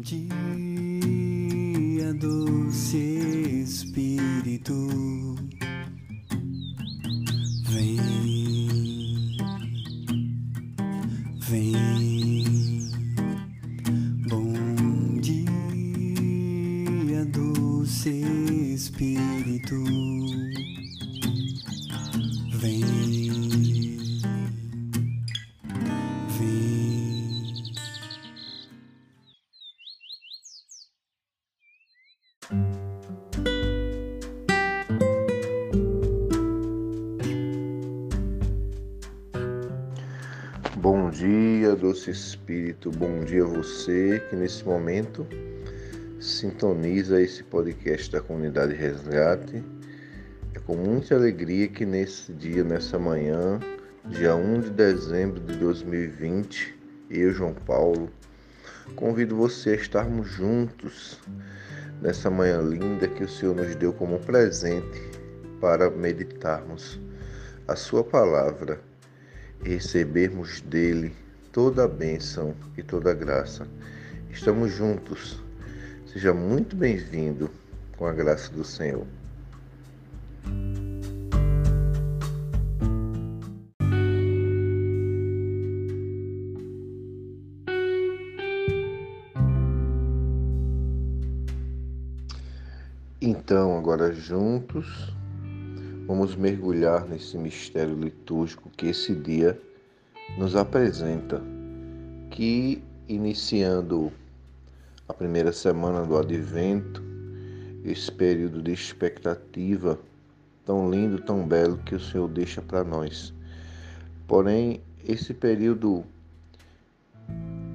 dia, doce Espírito, doce Espírito. Bom dia a você que nesse momento sintoniza esse podcast da comunidade Resgate. É com muita alegria que nesse dia, nessa manhã, dia 1 de dezembro de 2020, eu, João Paulo, convido você a estarmos juntos nessa manhã linda que o Senhor nos deu como presente para meditarmos a Sua palavra e recebermos dele toda a bênção e toda a graça. Estamos juntos. Seja muito bem-vindo com a graça do Senhor. Então, agora juntos, vamos mergulhar nesse mistério litúrgico que esse dia nos apresenta, que iniciando a primeira semana do advento, esse período de expectativa tão lindo, tão belo que o Senhor deixa para nós. Porém, esse período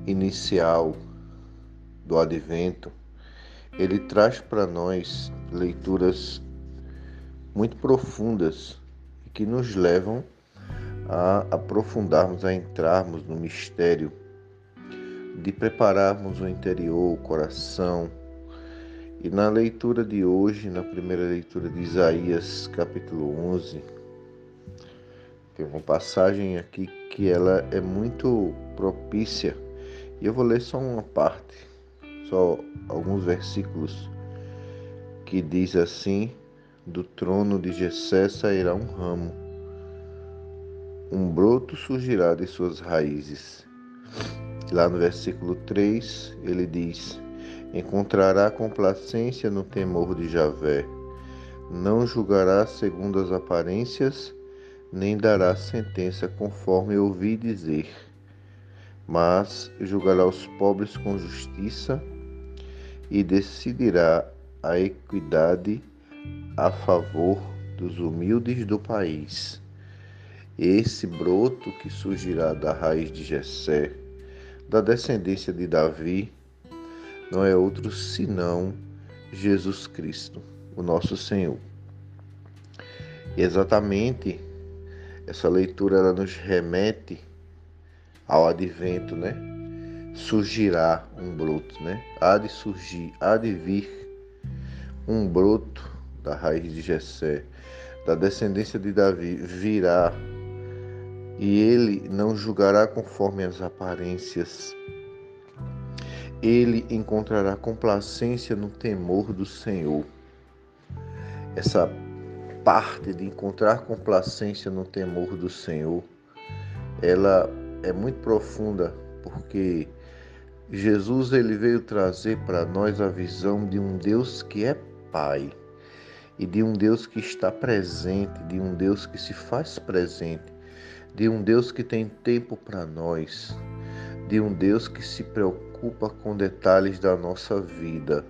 inicial do advento, ele traz para nós leituras muito profundas que nos levam a aprofundarmos, a entrarmos no mistério, de prepararmos o interior, o coração. E na leitura de hoje, na primeira leitura de Isaías, capítulo 11, tem uma passagem aqui que ela é muito propícia. E eu vou ler só uma parte, só alguns versículos que diz assim: do trono de Jessé sairá um ramo, um broto surgirá de suas raízes. Lá no versículo 3, ele diz: Encontrará complacência no temor de Javé, não julgará segundo as aparências, nem dará sentença conforme ouvi dizer, mas julgará os pobres com justiça e decidirá a equidade a favor dos humildes do país. Esse broto que surgirá da raiz de Jessé, da descendência de Davi, não é outro senão Jesus Cristo, o nosso Senhor. E exatamente essa leitura ela nos remete ao advento, né? Surgirá um broto, né? Há de surgir, há de vir um broto da raiz de Jessé, da descendência de Davi, virá e ele não julgará conforme as aparências. Ele encontrará complacência no temor do Senhor. Essa parte de encontrar complacência no temor do Senhor, ela é muito profunda, porque Jesus ele veio trazer para nós a visão de um Deus que é Pai e de um Deus que está presente, de um Deus que se faz presente, de um Deus que tem tempo para nós, de um Deus que se preocupa com detalhes da nossa vida.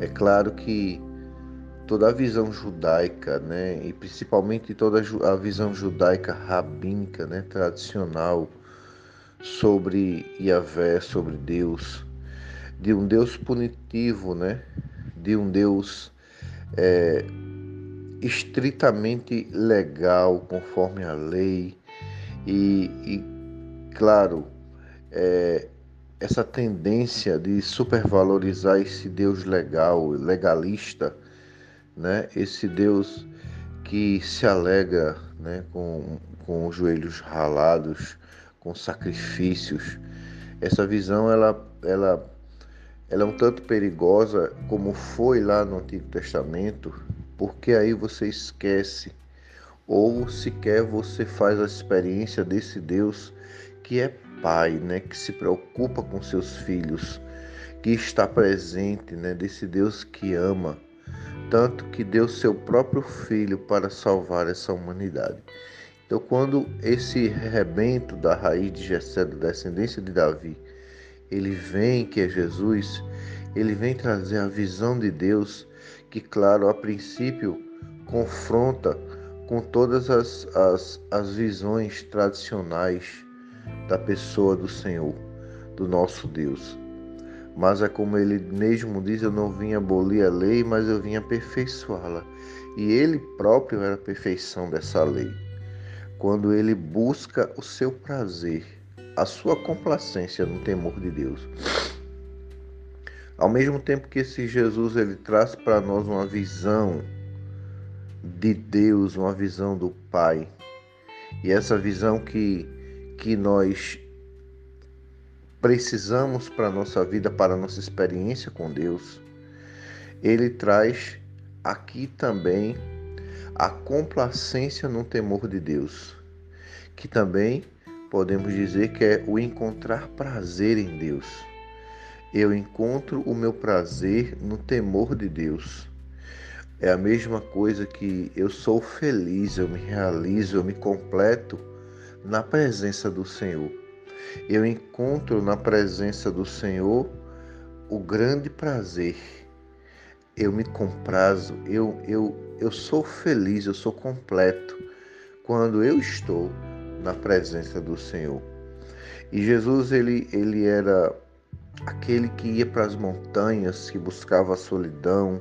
É claro que toda a visão judaica, né, e principalmente toda a visão judaica rabínica, né, tradicional sobre Yahvé, sobre Deus, de um Deus punitivo, né, de um Deus é, estritamente legal, conforme a lei, e, e claro, é, essa tendência de supervalorizar esse Deus legal, legalista, né? esse Deus que se alega né? com, com os joelhos ralados, com sacrifícios. Essa visão ela, ela ela é um tanto perigosa como foi lá no Antigo Testamento, porque aí você esquece ou sequer você faz a experiência desse Deus que é pai, né, que se preocupa com seus filhos, que está presente, né, desse Deus que ama, tanto que deu seu próprio filho para salvar essa humanidade. Então, quando esse rebento da raiz de Jessé, da descendência de Davi, ele vem, que é Jesus, ele vem trazer a visão de Deus, que, claro, a princípio confronta com todas as, as, as visões tradicionais da pessoa do Senhor, do nosso Deus. Mas é como ele mesmo diz: Eu não vim abolir a lei, mas eu vim aperfeiçoá-la. E ele próprio era a perfeição dessa lei. Quando ele busca o seu prazer, a sua complacência no temor de Deus. Ao mesmo tempo que esse Jesus ele traz para nós uma visão de Deus, uma visão do Pai. E essa visão que, que nós precisamos para a nossa vida, para a nossa experiência com Deus, ele traz aqui também a complacência no temor de Deus, que também podemos dizer que é o encontrar prazer em Deus. Eu encontro o meu prazer no temor de Deus. É a mesma coisa que eu sou feliz, eu me realizo, eu me completo na presença do Senhor. Eu encontro na presença do Senhor o grande prazer. Eu me comprazo, eu, eu, eu sou feliz, eu sou completo quando eu estou na presença do Senhor. E Jesus ele, ele era aquele que ia para as montanhas, que buscava a solidão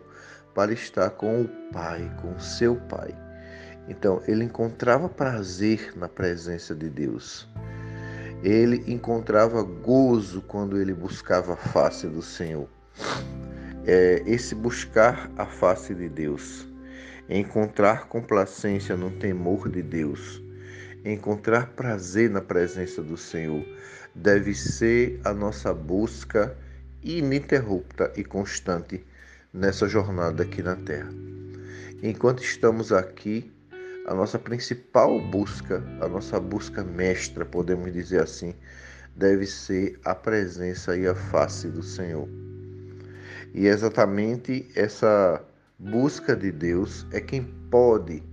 para estar com o Pai, com seu Pai. Então, ele encontrava prazer na presença de Deus. Ele encontrava gozo quando ele buscava a face do Senhor. É, esse buscar a face de Deus, encontrar complacência no temor de Deus, encontrar prazer na presença do Senhor deve ser a nossa busca ininterrupta e constante nessa jornada aqui na Terra. Enquanto estamos aqui, a nossa principal busca, a nossa busca mestra, podemos dizer assim, deve ser a presença e a face do Senhor. E exatamente essa busca de Deus é quem pode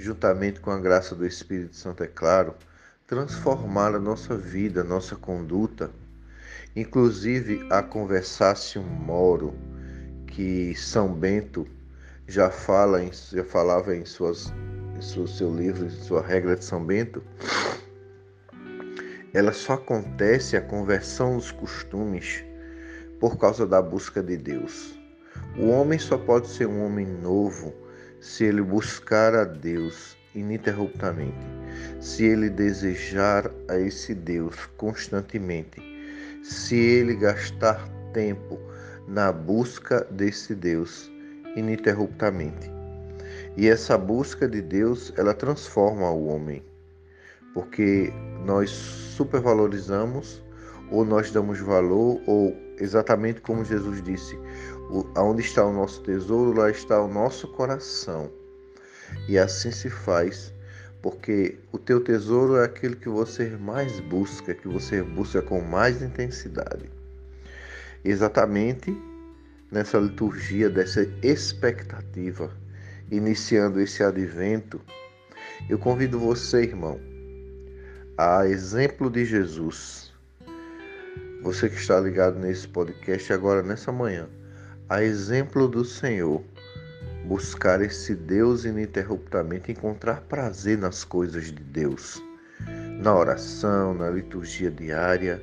juntamente com a graça do Espírito Santo, é claro, transformar a nossa vida, a nossa conduta, inclusive a conversação moro que São Bento já fala, já falava em suas em seu, seu livro, em sua regra de São Bento, ela só acontece a conversão dos costumes por causa da busca de Deus. O homem só pode ser um homem novo se ele buscar a Deus ininterruptamente, se ele desejar a esse Deus constantemente, se ele gastar tempo na busca desse Deus ininterruptamente. E essa busca de Deus, ela transforma o homem, porque nós supervalorizamos ou nós damos valor ou exatamente como Jesus disse, Aonde está o nosso tesouro, lá está o nosso coração. E assim se faz, porque o teu tesouro é aquele que você mais busca, que você busca com mais intensidade. Exatamente nessa liturgia dessa expectativa, iniciando esse advento, eu convido você, irmão, a exemplo de Jesus, você que está ligado nesse podcast agora nessa manhã, a exemplo do Senhor, buscar esse Deus ininterruptamente, encontrar prazer nas coisas de Deus, na oração, na liturgia diária,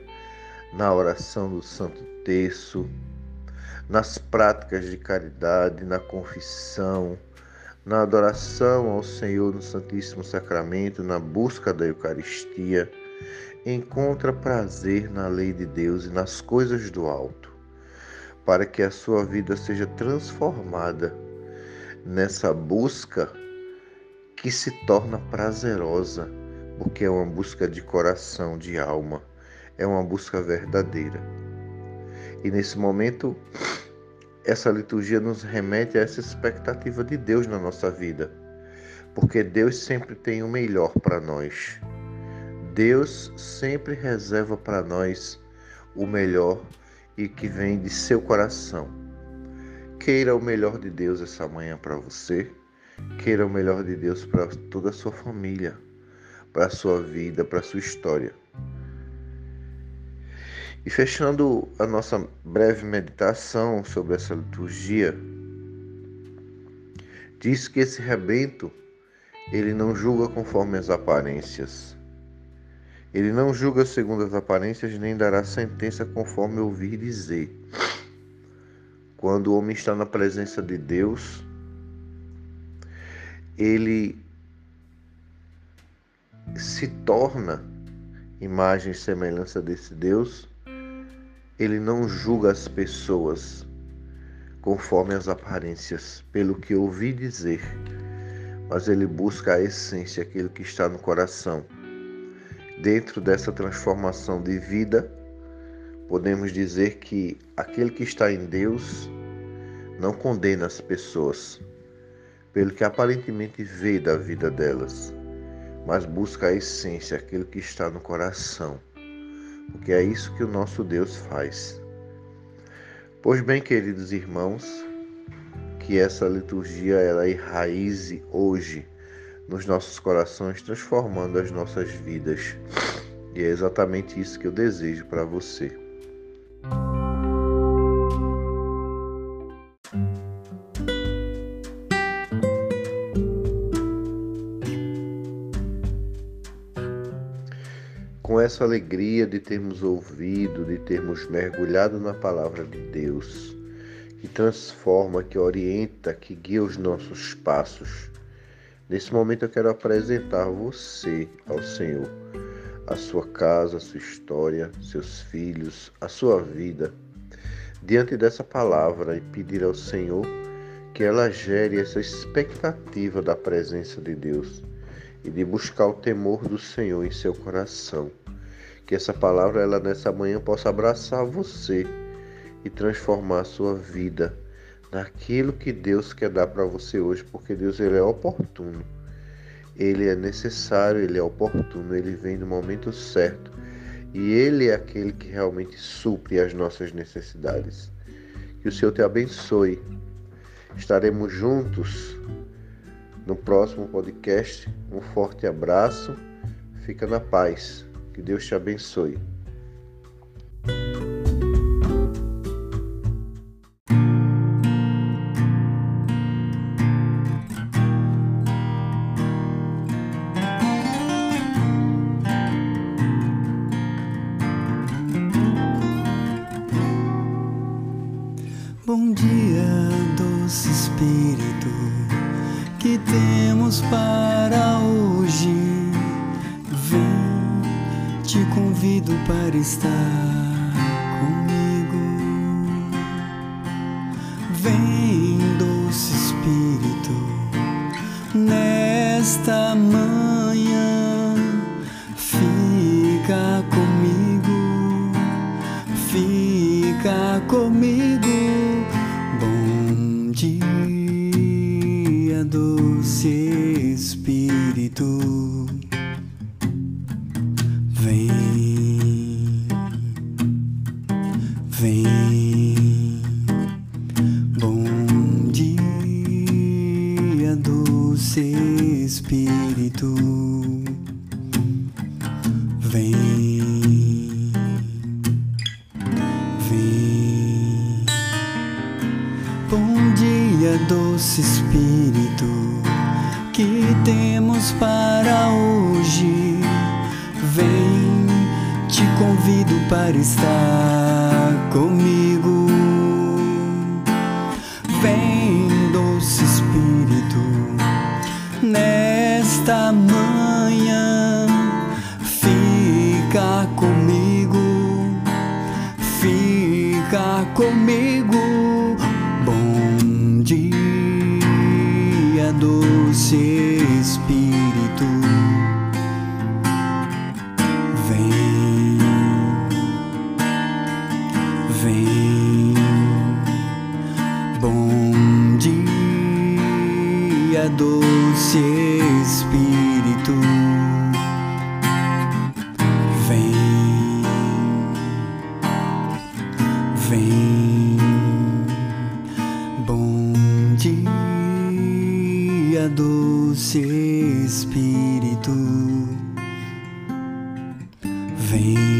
na oração do Santo Terço, nas práticas de caridade, na confissão, na adoração ao Senhor no Santíssimo Sacramento, na busca da Eucaristia, encontra prazer na lei de Deus e nas coisas do alto para que a sua vida seja transformada nessa busca que se torna prazerosa, porque é uma busca de coração, de alma, é uma busca verdadeira. E nesse momento, essa liturgia nos remete a essa expectativa de Deus na nossa vida, porque Deus sempre tem o melhor para nós. Deus sempre reserva para nós o melhor e que vem de seu coração. Queira o melhor de Deus essa manhã para você, queira o melhor de Deus para toda a sua família, para a sua vida, para a sua história. E fechando a nossa breve meditação sobre essa liturgia, diz que esse rebento ele não julga conforme as aparências. Ele não julga segundo as aparências, nem dará sentença conforme ouvir dizer. Quando o homem está na presença de Deus, ele se torna imagem e semelhança desse Deus ele não julga as pessoas conforme as aparências, pelo que ouvi dizer, mas ele busca a essência, aquilo que está no coração. Dentro dessa transformação de vida, podemos dizer que aquele que está em Deus não condena as pessoas pelo que aparentemente vê da vida delas, mas busca a essência, aquilo que está no coração porque é isso que o nosso Deus faz. Pois bem, queridos irmãos, que essa liturgia ela enraize hoje nos nossos corações, transformando as nossas vidas. E é exatamente isso que eu desejo para você. Com essa alegria de termos ouvido, de termos mergulhado na palavra de Deus, que transforma, que orienta, que guia os nossos passos. Nesse momento eu quero apresentar você ao Senhor, a sua casa, a sua história, seus filhos, a sua vida. Diante dessa palavra e pedir ao Senhor que ela gere essa expectativa da presença de Deus e de buscar o temor do Senhor em seu coração. Que essa palavra ela nessa manhã possa abraçar você e transformar a sua vida naquilo que Deus quer dar para você hoje, porque Deus ele é oportuno. Ele é necessário, ele é oportuno, ele vem no momento certo. E ele é aquele que realmente supre as nossas necessidades. Que o Senhor te abençoe. Estaremos juntos no próximo podcast. Um forte abraço. Fica na paz. Que Deus te abençoe. Convido para estar para estar comigo. Espírito. Vem.